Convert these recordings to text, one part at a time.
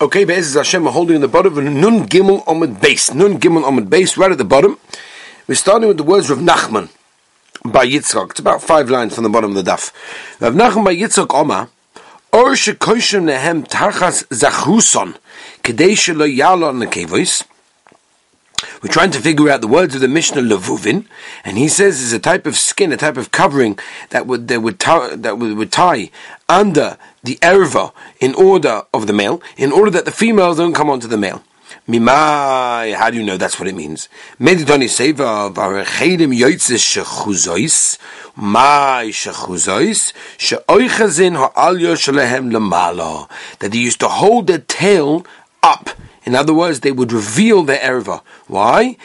Okay, Be'ez Hashem are holding in the bottom of Nun Gimel Omid base. Nun Gimel Omid base, right at the bottom. We're starting with the words of Nachman bar Yitzchak. It's about five lines from the bottom of the daf. Rav Nachman bar Yitzchak Oma, Or shekoshim nehem tachas zachuson, kedei shelo yalo nekevois. We're trying to figure out the words of the Mishnah Levuvin, and he says it's a type of skin, a type of covering that would that would that would, would tie under the erva in order of the male, in order that the females don't come onto the male. Mimai, how do you know that's what it means? Meditoni seva varechedim shechuzois, my shechuzois, sheoichazin ha'alyo shalehem that they used to hold their tail up in other words, they would reveal their erva. Why?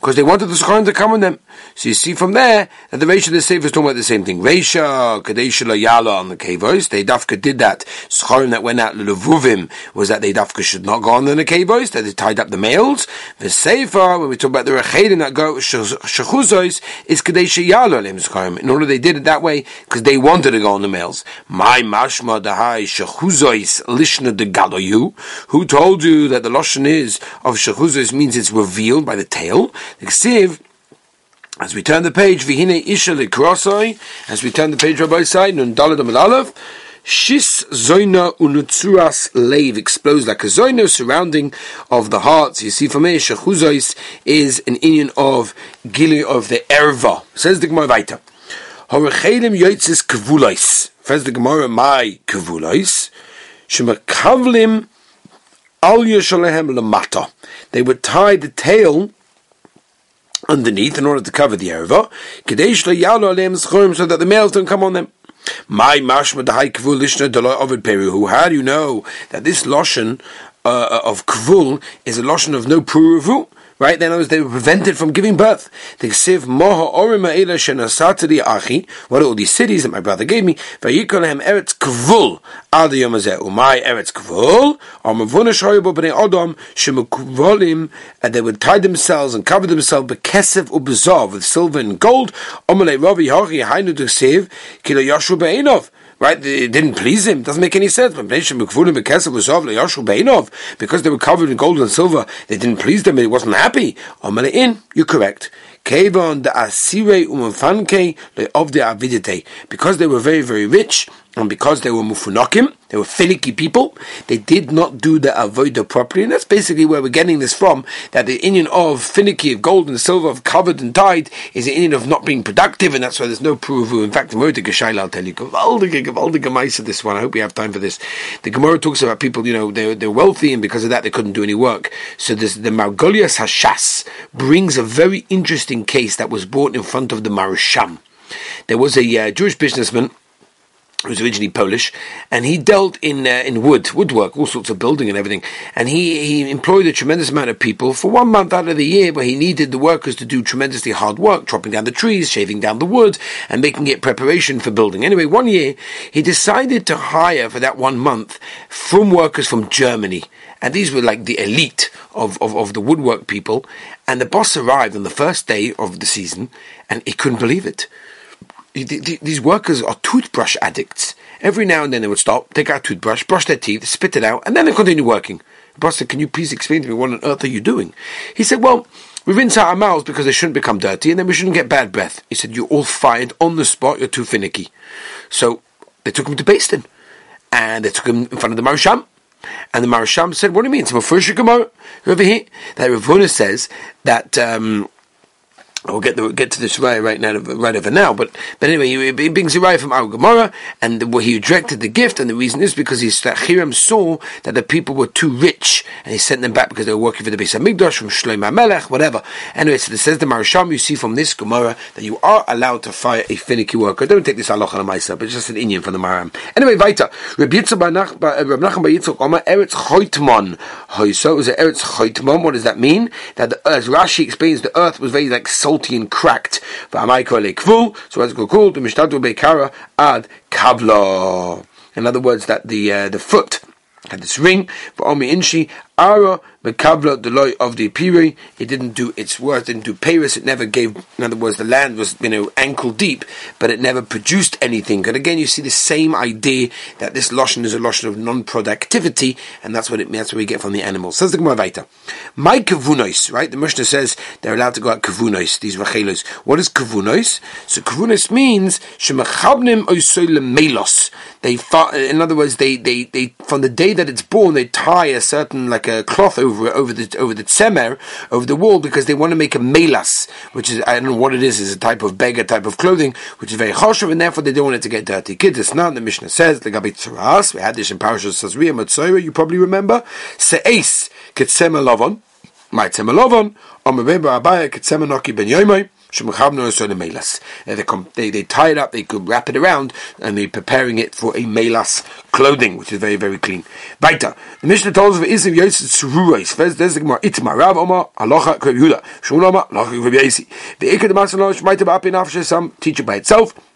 Because they wanted the Scharim to come on them. So you see from there that the Reisha the Sefer is talking about the same thing. Reisha, Kadesha Yala on the Kavos, they Dafka did that. Scharim that went out Levuvim was that they Dafka should not go on the Kavos, that they tied up the males. The Sefer, when we talk about the Rechedim that go Shechuzos, is Kadesha Yala Lim Scharim. In order they did it that way, because they wanted to go on the males. My Mashma Dahai Shechuzos Lishna de Galoyu, who told you that the Lashon is of Shechuzos means it's revealed by the tail. Ksiv, as we turn the page, Vihine Isha Likrosoi, as we turn the page, Rabbi side, Nun Dalad Aleph, Shis Zoina Unutsuras Leiv explodes like a Zoina surrounding of the hearts. You see, for me, Shechuzois is an Indian of Gili of the Erva. Says the Gemara Vaita. Horechelim Yoitzis Kavulais. Says the Gemara, my Kavulais. Shemakavlim Al Yeshalehem Lamata. They would tie the tail underneath in order to cover the erva, so that the males don't come on them. My mashma dahai kvul lishna delay ovid. How do you know that this loshen uh, of kvul is a loshen of no peruhu? Right? Then they were prevented from giving birth. The siv moha orima ela shenasatari achi. What are all these cities that my brother gave me? Vayikolahem eretz kvul ad yomazeh. Umay eretz kvul. Amavuna shoyabo b'nei odom shemukvolim. And they would tie themselves and cover themselves bekesef ubezov with silver and gold. Omalei ravi hachi hainu to siv kilo yashu be'enov. Right? It didn't please him. Doesn't make any sense. Because they were covered in gold and silver, they didn't please them, he wasn't happy. in, you're correct. Because they were very, very rich, and because they were mufunakim, they were finicky people, they did not do the avodah properly, and that's basically where we're getting this from, that the Indian of finicky, of gold and silver, of covered and tied, is the Indian of not being productive, and that's why there's no proof. In fact, the Gemara I'll tell you, Gavaldige this one, I hope we have time for this. The Gemara talks about people, you know, they're, they're wealthy, and because of that they couldn't do any work. So this, the Margolias Hashas brings a very interesting case that was brought in front of the Maharsham. There was a uh, Jewish businessman who was originally Polish, and he dealt in uh, in wood, woodwork, all sorts of building and everything. And he, he employed a tremendous amount of people for one month out of the year where he needed the workers to do tremendously hard work, chopping down the trees, shaving down the wood, and making it preparation for building. Anyway, one year he decided to hire for that one month from workers from Germany. And these were like the elite of, of, of the woodwork people. And the boss arrived on the first day of the season, and he couldn't believe it these workers are toothbrush addicts. Every now and then they would stop, take out a toothbrush, brush their teeth, spit it out, and then they continue working. The boss said, Can you please explain to me what on earth are you doing? He said, Well, we rinse out our mouths because they shouldn't become dirty, and then we shouldn't get bad breath. He said, You're all fired on the spot, you're too finicky. So they took him to Beis Din, and they took him in front of the Maharsham. And the Maharsham said, What do you mean? It's a first over here. That Ravuna says that. Um, We'll get the, get to this right right now, right over now. But but anyway, he, he brings a from our Gemara, and the, well, he rejected the gift, and the reason is because he Hiram saw that the people were too rich, and he sent them back because they were working for the Beis Hamikdash from Shlomo Melech, whatever. Anyway, so it says the Maharsham, you see from this Gemara that you are allowed to fire a finicky worker. Don't take this Allah on myself, but it's just an Indian from the Maram. Anyway, weiter. Rabbi Yitzchak uh, Nachman Yitzchak Omer Eretz Choitmon. So it Eretz Choitmon. What does that mean? That the, as Rashi explains, the earth was very like soul salty and cracked. So it's called the Mishtatu Beikara ad Kavla. In other words, that the uh, the foot had this ring for Omi Inshi Ara The loy of the Piri, it didn't do its work, didn't do Paris, it never gave, in other words, the land was, you know, ankle deep, but it never produced anything. And again, you see the same idea that this Lashon is a Lashon of non-productivity, and that's what it, that's what we get from the animals. Says the Gemara. My kavunois, right? The Mishnah says they're allowed to go out kavunois, these vachelos. What is kavunois? So kavunois means, shemachabnim melos. They, in other words, they, they, they, from the day that it's born, they tie a certain, like a cloth over over the over the tzemer, over the wall, because they want to make a melas, which is I don't know what it is, is a type of beggar type of clothing, which is very choshev, and therefore they don't want it to get dirty. Kid, it's not. The Mishnah says the gabi tzuras. We had this in Parashas Sazriya Matzora. You probably remember se'es ketzema lovon, my tzema lovon, or mebeba abaya ketzema noki ben yoimai. Uh, they, they, they tie it up, they could wrap it around, and they're preparing it for a melas clothing, which is very, very clean. Baita. The Mishnah tells us of Isim. Itma Rav Omar Kreb Yehuda. Yasi. The Shmaita Ba'apin Afshe Some by itself. Rav Amaliabish mutav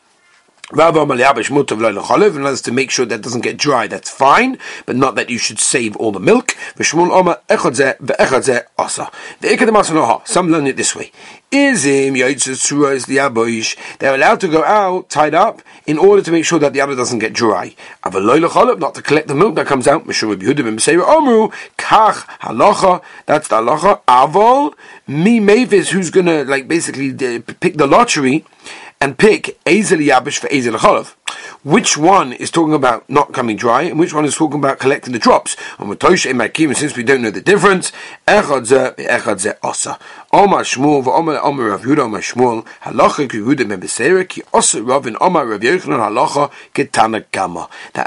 loy and that's to make sure that doesn't get dry. That's fine, but not that you should save all the milk. Some learn it this way. They're allowed to go out tied up in order to make sure that the other doesn't get dry. Not to collect the milk that comes out. That's the halacha. Avol mi mavis, who's gonna like basically uh, pick the lottery and pick Ezel Yabish for Ezel Cholav. Which one is talking about not coming dry, and which one is talking about collecting the drops? And since we don't know the difference. That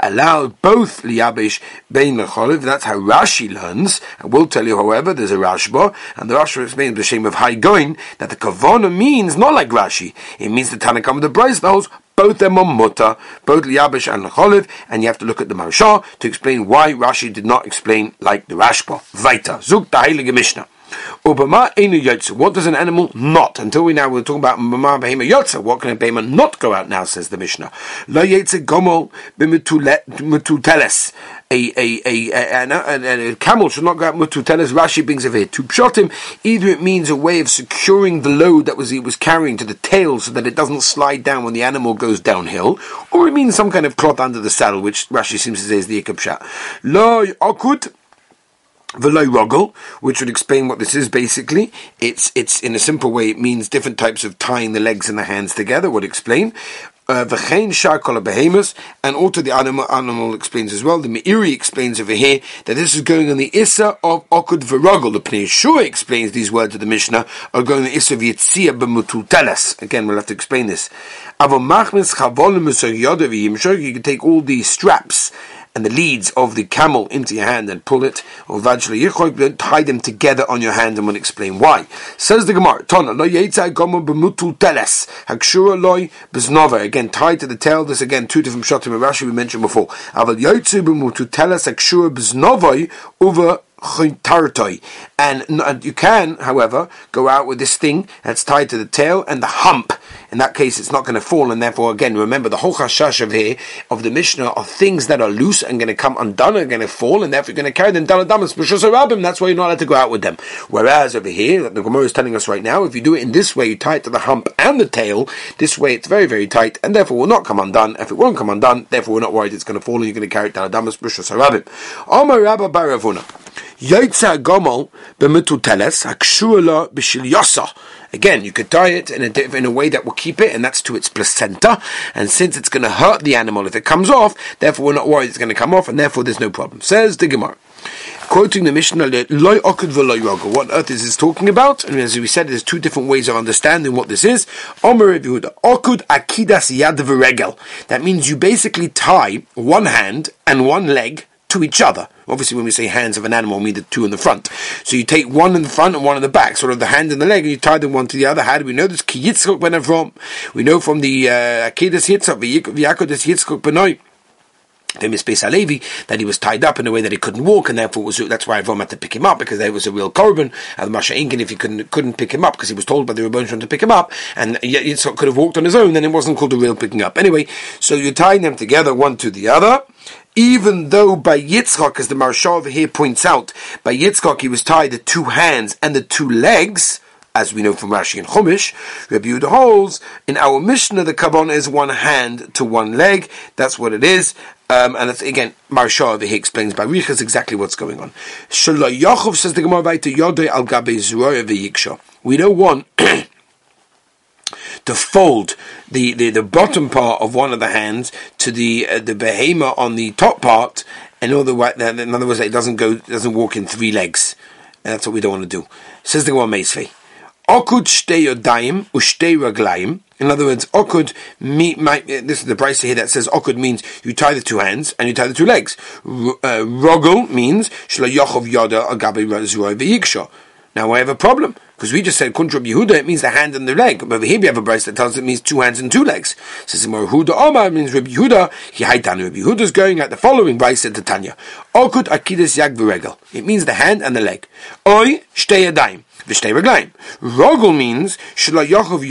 allowed both Liyabish Bein Mecholiv. That's how Rashi learns. And we'll tell you, however, there's a Rashba, and the Rashba explains the shame of high going that the Kavana means not like Rashi. It means the Tanakam, the Bryce knows both them are mutter, both Liyabish and Lecholiv, and you have to look at the Maharsha to explain why Rashi did not explain like the Rashba. Weiter, Zug the Heilige Mishnah. What does an animal not? Until we now we're talking about Mama Behema Yotza. What can a Behema not go out now, says the Mishnah. Lo Yetze Gomel B'Metuteles. A, a, a, a, a, camel should not go out mututeles. Rashi brings of here to him. Either it means a way of securing the load that was he was carrying to the tail so that it doesn't slide down when the animal goes downhill, or it means some kind of cloth under the saddle, which Rashi seems to say is the ikab Lo akut Veloy rogel, which would explain what this is basically. It's it's in a simple way. It means different types of tying the legs and the hands together. Would explain. Uh, V'chein behemoth, and also the animal, animal explains as well. The Meiri explains over here that this is going on the Issa of Okud V'rogel. The Pnei Shua explains these words of the Mishnah are going on the Issa of Yitzia b'mututeles. Again, we'll have to explain this. You can take all these straps and the leads of the camel into your hand and pull it, or tie them together on your hand, and we'll explain why. Says the Gemara, Tona, lo b'mutu teles, hakshura loy beznova, again tied to the tail, this again two different shots of Rashi we mentioned before. Aval yotzu b'mutu teles, hakshura beznovoi, over and you can, however, go out with this thing that's tied to the tail and the hump. In that case, it's not going to fall, and therefore, again, remember the whole chashash of here of the Mishnah are things that are loose and going to come undone and going to fall, and therefore you're going to carry them down damas rabbim. That's why you're not allowed to go out with them. Whereas over here, that the Gemara is telling us right now, if you do it in this way, you tie it to the hump and the tail. This way, it's very, very tight, and therefore will not come undone. If it won't come undone, therefore we're not worried it's going to fall, and you're going to carry it down damas rabbim. Omar Rabba Baravuna. B'shil. Again, you could tie it in a, in a way that will keep it, and that's to its placenta. And since it's going to hurt the animal if it comes off, therefore we're not worried it's going to come off, and therefore there's no problem. Says the Gemara. Quoting the Mishnah, loy okud What earth is this talking about? And as we said, there's two different ways of understanding what this is. Omer akidas yad v'regel. That means you basically tie one hand and one leg to each other. Obviously, when we say hands of an animal, we mean the two in the front. So you take one in the front and one in the back, sort of the hand and the leg, and you tie them one to the other. How do we know this? Ki Yitzchok ben Avram. We know from the uh, Akedas Yitzchok, V'yakodas Yitzchok benoi famous Beis Halevi, that he was tied up in a way that he couldn't walk, and therefore was, that's why Avram had to pick him up because there was a real korban. And Masha Inkin, if he couldn't couldn't pick him up because he was told by the Rebbeinu to pick him up, and Yitzchok could have walked on his own, then it wasn't called a real picking up. Anyway, so you're tying them together one to the other, even though by Yitzchak, as the Maharsha over here points out, by Yitzchak he was tied the two hands and the two legs, as we know from Rashi and Chumash, Rabbi Yehuda holds, in our Mishnah the Kabbon is one hand to one leg, that's what it is, um, and that's, again, Maharsha over here explains by Riches exactly what's going on. Shalom Yachov says the Gemara to Yodei al Gabe We don't want to fold the, the, the bottom part of one of the hands to the uh, the behema on the top part, in other, way, in other words, it doesn't go doesn't walk in three legs. And that's what we don't want to do. Says the Gemara Meisvei. Okud shtei yodayim ushtei raglayim. In other words, okud, me, my, this is the price here that says okud means you tie the two hands and you tie the two legs. Uh, rogel means shlo yochov yoda agabe zuoi v'yiksha. Now I have a problem because we just said kuntra Yehuda, it means the hand and the leg. But here we have a brace that tells it means two hands and two legs. Says more Huda Omar means Rabbi Yehuda. He haitan Rabbi Yehuda is going at the following brace to Tanya. Okut akidus yag. It means the hand and the leg. Oi shtei yadayim. V'shtei reglaim. Rogel means shlo yochov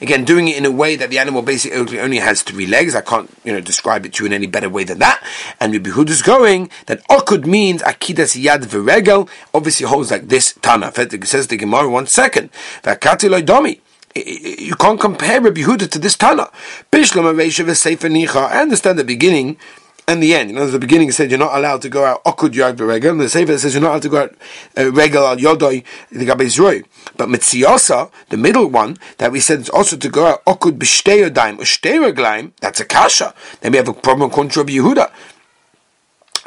Again, doing it in a way that the animal basically only has three legs. I can't, you know, describe it to you in any better way than that. And Rabbi is going that okud means akidas yad v'regel. Obviously holds like this Tana. Says the Gemara one second. V'akati loidomi you can't compare Rabbi Yehuda to this Tana. I understand the beginning and the end. You know, the beginning said you're not allowed to go out okud yod and the sefer says you're not allowed to go out uh, regel al yodoi the gabe But mitziosa, the middle one that we said is also to go out okud b'shtei yodaim or shtei. That's a kasha. Then we have a problem with Yehuda.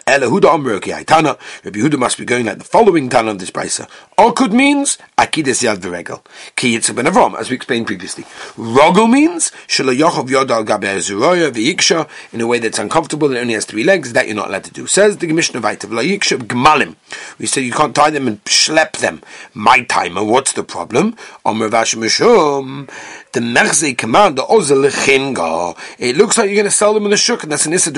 Elahuda Amr Tana. Rabbi Yehuda must be going like the following Tana of this brisa. Okud means Akidas Yad V'Regel. Ki Yitzah Ben Avram, as we explained previously. Rogel means Shalayochov Yodal Gabe Azuroya V'Yiksha in a way that's uncomfortable and only has three legs. That you're not allowed to do. Says the Mishnah Vaitav Layiksha Gmalim. We say you can't tie them and schlep them. My timer. What's the problem? Mishum the Mechze command, the Ozelechinga. It looks like you're going to sell them in the Shuk, and that's an Issa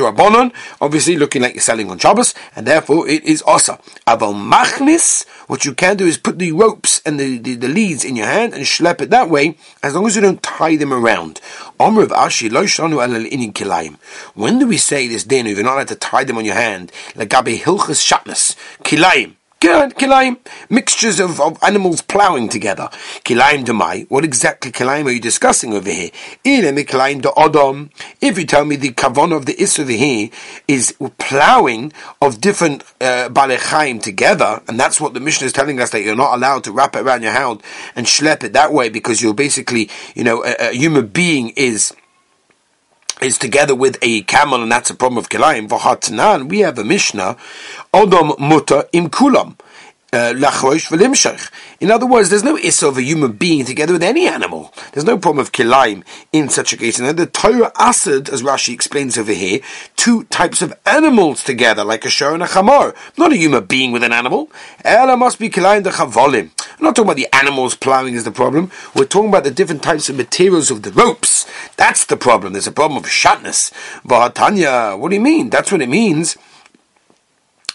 obviously looking like you're selling on Shabbos, and therefore it is Osa. Aval Machnis, what you can do is put the ropes and the, the, the, leads in your hand and schlep it that way, as long as you don't tie them around. When do we say this din, if you're not allowed to tie them on your hand, like Gabi Hilchas Shatnas, Kilayim, Kilaim, mixtures of, of animals ploughing together. Kilaim demai. What exactly kilaim are you discussing over here? Kilaim de odom. If you tell me the kavon of the is here is ploughing of different uh, balechaim together, and that's what the mission is telling us that you're not allowed to wrap it around your hand and schlep it that way because you're basically, you know, a, a human being is is together with a camel, and that's a problem of kilayim. V'hatnan, we have a Mishnah, Odom muta im kulam. Uh, in other words, there's no issa of a human being together with any animal. There's no problem of kilaim in such a case. And the Torah asad, as Rashi explains over here, two types of animals together, like a shor and a chamor. Not a human being with an animal. Ella must be kilaim the chavolim. I'm not talking about the animals plowing is the problem. We're talking about the different types of materials of the ropes. That's the problem. There's a problem of shatness. Vahatanya, what do you mean? That's what it means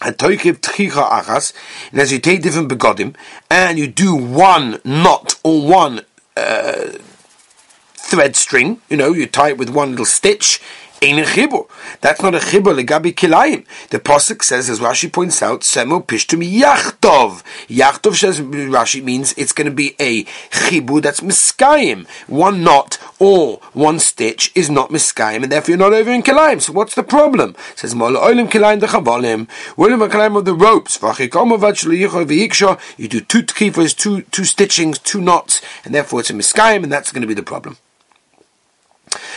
and as you take different begodim, and you do one knot or one uh, thread string, you know, you tie it with one little stitch, Chibur. That's not a chibur legabi kilayim. The posuk says, as Rashi points out, semo pishtum yachtov. Yachtov says Rashi means it's going to be a chibur that's miskayim. One knot or one stitch is not miskayim, and therefore you're not over in kilayim. So what's the problem? It says mola olim kilayim dechavolim. Olim kilayim of the ropes. You do two tkifas, two two stitchings, two knots, and therefore it's a miskayim, and that's going to be the problem.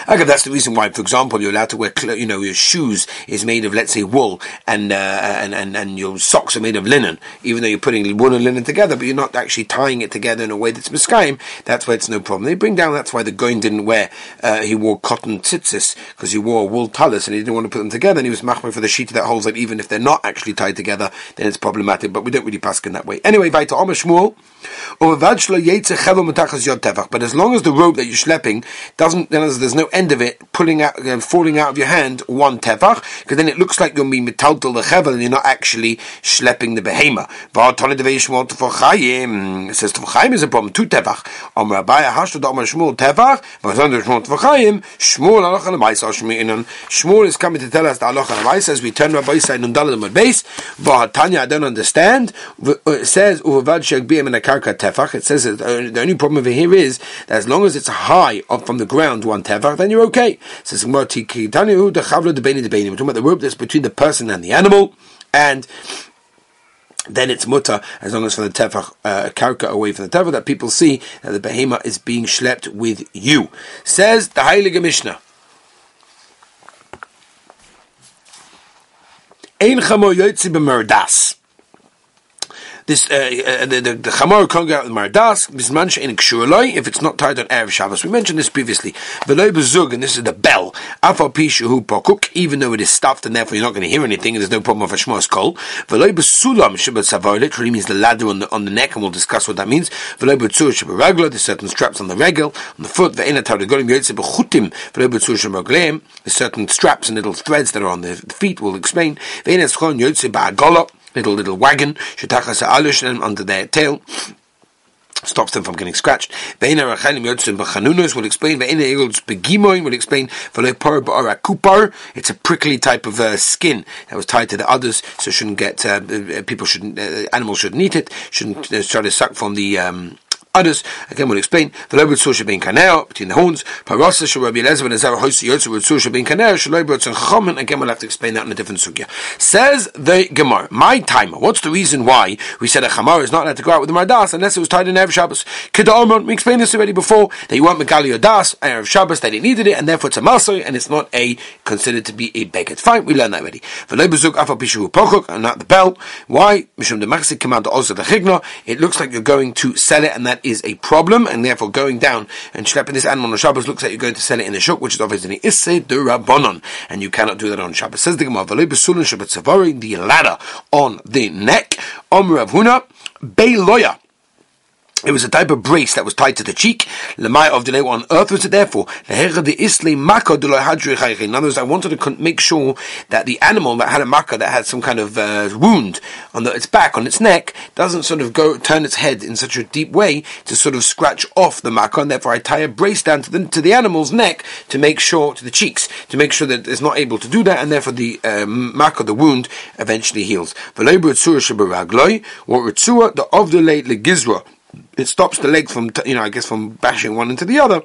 Okay, that's the reason why, for example, you're allowed to wear, you know, your shoes is made of, let's say, wool, and uh, and, and and your socks are made of linen, even though you're putting wool and linen together, but you're not actually tying it together in a way that's miskayim. That's why it's no problem. They bring down. That's why the Goin didn't wear. Uh, he wore cotton tzitzis because he wore wool talis, and he didn't want to put them together. And he was machmer for the sheet that holds that even if they're not actually tied together, then it's problematic. But we don't really pass in that way. Anyway, Vaita Omer. But as long as the rope that you're schlepping doesn't, then as the there's no end of it pulling out, uh, falling out of your hand one tefach, because then it looks like you're being metaltal the chevel and you're not actually schlepping the behema. Says tefachayim is a problem, two tefach. Om Rabbi Hashto Omar Shmuel tefach, Vazon Shmuel tefachayim, Shmuel aloch alamaisa Shmuel is coming to tell us the aloch alamaisa as we turn Rabbi and dalam at base. Tanya, I don't understand. It says uvavad shegbiyim in a karka tefach. It says that the only problem over here is that as long as it's high up from the ground one tefach, then you're okay. Says We're talking about the rope that's between the person and the animal, and then it's mutter as long as from the tefach uh, karka away from the tefach that people see that the behema is being schlepped with you. Says the Heilige Mishnah. Ein chamo yotzi b'merdas this uh, uh, the the, chamor can't go out with mardas bisman she'en kshurloi if it's not tied on erev Shabbos. We mentioned this previously. V'loi bezug and this is the bell. Afal pishu pokuk even though it is stuffed and therefore you're not going to hear anything and there's no problem of shmos kol. V'loi besulam shabbat literally means the ladder on the on the neck and we'll discuss what that means. V'loi betzur regla there's certain straps on the regel on the foot. Ve'ena tardagolim yotze bechutim v'loi betzur shabbat there's certain straps and little threads that are on the feet. We'll explain. Ve'ena schon yotze ba'agolo little little wagon, shetachas alush under their tail. Stops them from getting scratched. Ve'ina rachanim yotzim b'chanunos will explain. Ve'ina egels begimoin will explain. Ve'lepar ba'ara kupar. It's a prickly type of uh, skin that was tied to the others, so shouldn't get uh, people shouldn't uh, animals shouldn't eat it. Shouldn't uh, try to suck from the um, Again, we'll explain. The lobe tzur being kaneo between the horns. Parosa shel Rabbi Elazar and Azar hoisi yotzu with tzur being kaneo shel lobe tzur chomen. Again, we'll have to explain that in a different sugya. Says the Gemara, my timer. What's the reason why we said a chamar is not allowed to go out with the mardas unless it was tied in Erev Shabbos? Kedah we explained this already before. That you want megali or das Erev Shabbos, they needed it, and therefore it's a masoy, and it's not a considered to be a beged. Fine, we learned that already. The lobe zug afal pishu pochuk and not the bell. Why? Mishum the come out the also the chigna. It looks like you're going to sell it, and that is a problem and therefore going down and schlepping this animal on Shabbos looks like you're going to sell it in the shuk, which is obviously isse durabonon, and you cannot do that on Shabbos. Says the Gemara, "Valey besulah Shabbat zavari the ladder on the neck, Om Rav Huna, Beiloya. It was a type of brace that was tied to the cheek. Lemai of delay on earth was it therefore? In other words, I wanted to make sure that the animal that had a makkah that had some kind of uh, wound on the, its back, on its neck, doesn't sort of go turn its head in such a deep way to sort of scratch off the makkah, and therefore I tie a brace down to the to the animal's neck to make sure to the cheeks to make sure that it's not able to do that, and therefore the uh, makkah, the wound, eventually heals. What the of the late legizra it stops the leg from, you know, I guess from bashing one into the other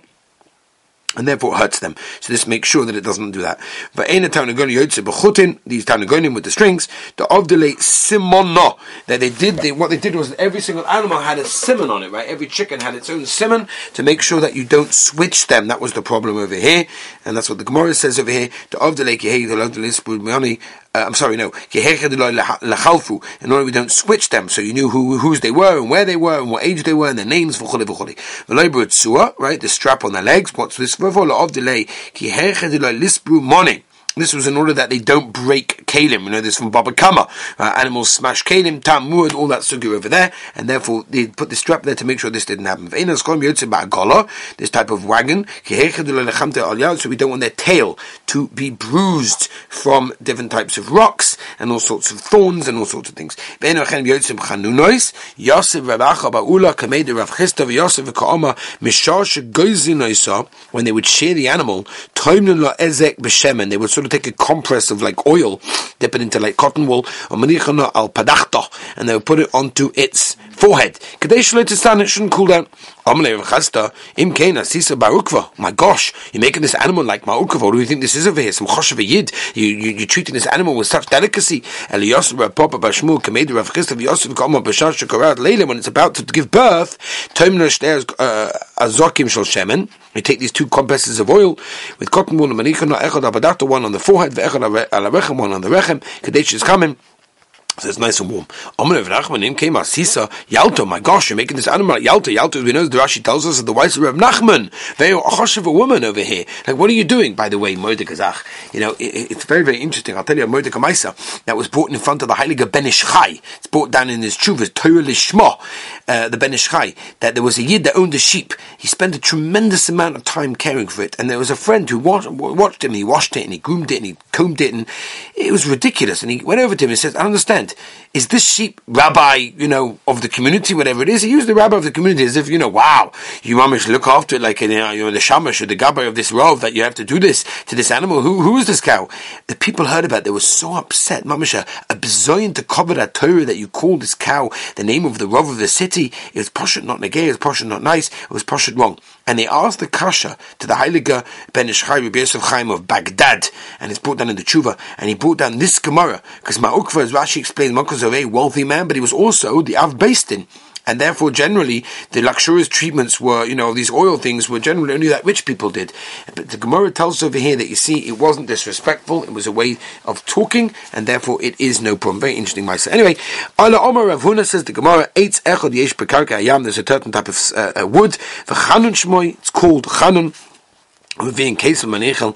and therefore it hurts them. So this makes sure that it doesn't do that. But Aina Tanagon Yotze Bechutin, these Tanagonim with the strings, the Ovdele Simono, that they did, they, what they did was every single animal had a simon on it, right? Every chicken had its own simon to make sure that you don't switch them. That was the problem over here, and that's what the Gemara says over here. The Ovdele Kehei, the uh, I'm sorry, no. In order we don't switch them, so you knew who whose they were and where they were and what age they were and their names. The right, the strap on their legs. What's this? Of delay. This was in order that they don't break kalim. You know this from Baba Kama. Uh, animals smash kalim, tam all that sugi over there, and therefore they put the strap there to make sure this didn't happen. This type of wagon, so we don't want their tail to be bruised from different types of rocks and all sorts of thorns and all sorts of things. When they would shear the animal, they would sort sort of take a compress of like oil, dip it into like cotton wool, al and they would put it onto its forehead. Kadesh it shouldn't cool down. My gosh, you're making this animal like ma'ukva. What do you think this is over here? Some choshev yid. You, you, you're treating this animal with such delicacy. And when it's about to give birth, you take these two compresses of oil with cotton wool, and one on the forehead, one on the and one on the rechem. Kadesh is coming So it's nice and warm. Omer of Nachman came as Sisa Yalta. My gosh, you're making this animal Yalta. Yalta, we know the Rashi tells us that the wife of Reb Nachman. Very a of a woman over here. Like, what are you doing? By the way, Mordek Kazach. You know, it, it's very, very interesting. I'll tell you a Mordek that was brought in front of the Heilige Ben Ish Chai. It's brought down in his Chuvas, Torah Lishma, uh, the Ben Ish Chai, that there was a Yid that owned a sheep. He spent a tremendous amount of time caring for it. And there was a friend who watched, watched him, he washed it and he groomed it and he combed it and it was ridiculous. And he went over to him and said, I understand understand. Is this sheep rabbi, you know, of the community, whatever it is? He used the rabbi of the community as if, you know, wow, you mamish look after it like you know, you're the shamash or the gabbai of this rov that you have to do this to this animal. Who who is this cow? The people heard about it. They were so upset. Mamish, a bezoin to cover that Torah that you call this cow the name of the rov of the city. It was poshut not negay, it was poshut not nice, it was poshut wrong. And they asked the kasha to the Heilige Ben Ish Chai Rabbi Yosef Chaim of Baghdad, and it's brought down in the Tshuva, and he brought down this Gemara, because Ma'ukva, as Rashi explains, Makos of a wealthy man, but he was also the Av Beis Din. And therefore, generally, the luxurious treatments were, you know, these oil things were generally only that rich people did. But the Gemara tells us over here that you see, it wasn't disrespectful, it was a way of talking, and therefore it is no problem. Very interesting, myself. Anyway, Ala Omar Rav Huna says the Gemara, Eitz Echad Yesh Bekarka Ayam, there's a certain type of uh, wood, the Chanun Shmoy, it's called Chanun, in case of manichel,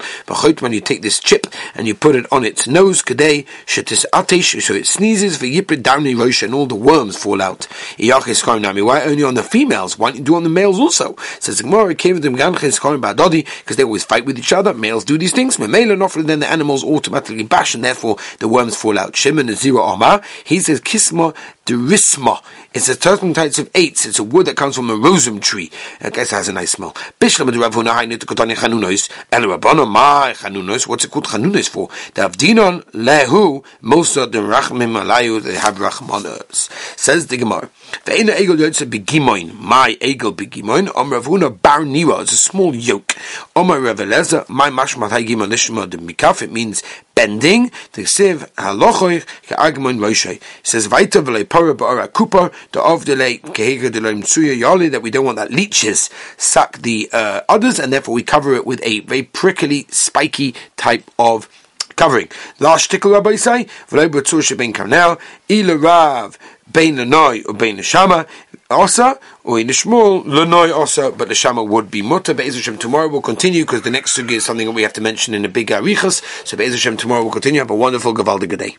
when you take this chip and you put it on its nose, kadei shetis atish, so it sneezes, v'yiprid downy rosh, and all the worms fall out. Why only on the females? Why don't you do on the males also? Says Gemara, came them badodi, because they always fight with each other. Males do these things. Memela and then the animals automatically bash, and therefore the worms fall out. Shimon zero Amar. He says kisma derisma. It's a certain types of eights. It's a wood that comes from a rosum tree. I guess it has a nice smell. Bishlam Ravuna Hainu to. El Chanunos. What's it called Chanunos for? The Avdinon Lehu Rachmim Alayu. They have Rachmanos. Says the Gemara. Ve'ena egel yotze begimoin. My egel begimoin. Om Ravuna bar niwa. It's a small yoke. Om Raveleza. My mashmat haigimon nishma de mikaf. It means bending. The siv halochoich ke'agmon Moshe. says weiter v'lei para ba'ara kupa the the lake kehega de mtsuya yali that we don't want that leeches suck the uh, others and therefore we cover it with a very prickly, spiky type of covering. Last shtickle Rabbi say, v'lei b'tzur shebin karnel, ila rav bein lenoi or bein neshama, Osa, or in Shmuel, Lenoi Osa, but the Shama would be Mutter. Be'ez Hashem tomorrow we'll continue because the next sugi is something that we have to mention in a big Arichas. So Be'ez Hashem tomorrow will continue. Have a wonderful, Gavaldig day.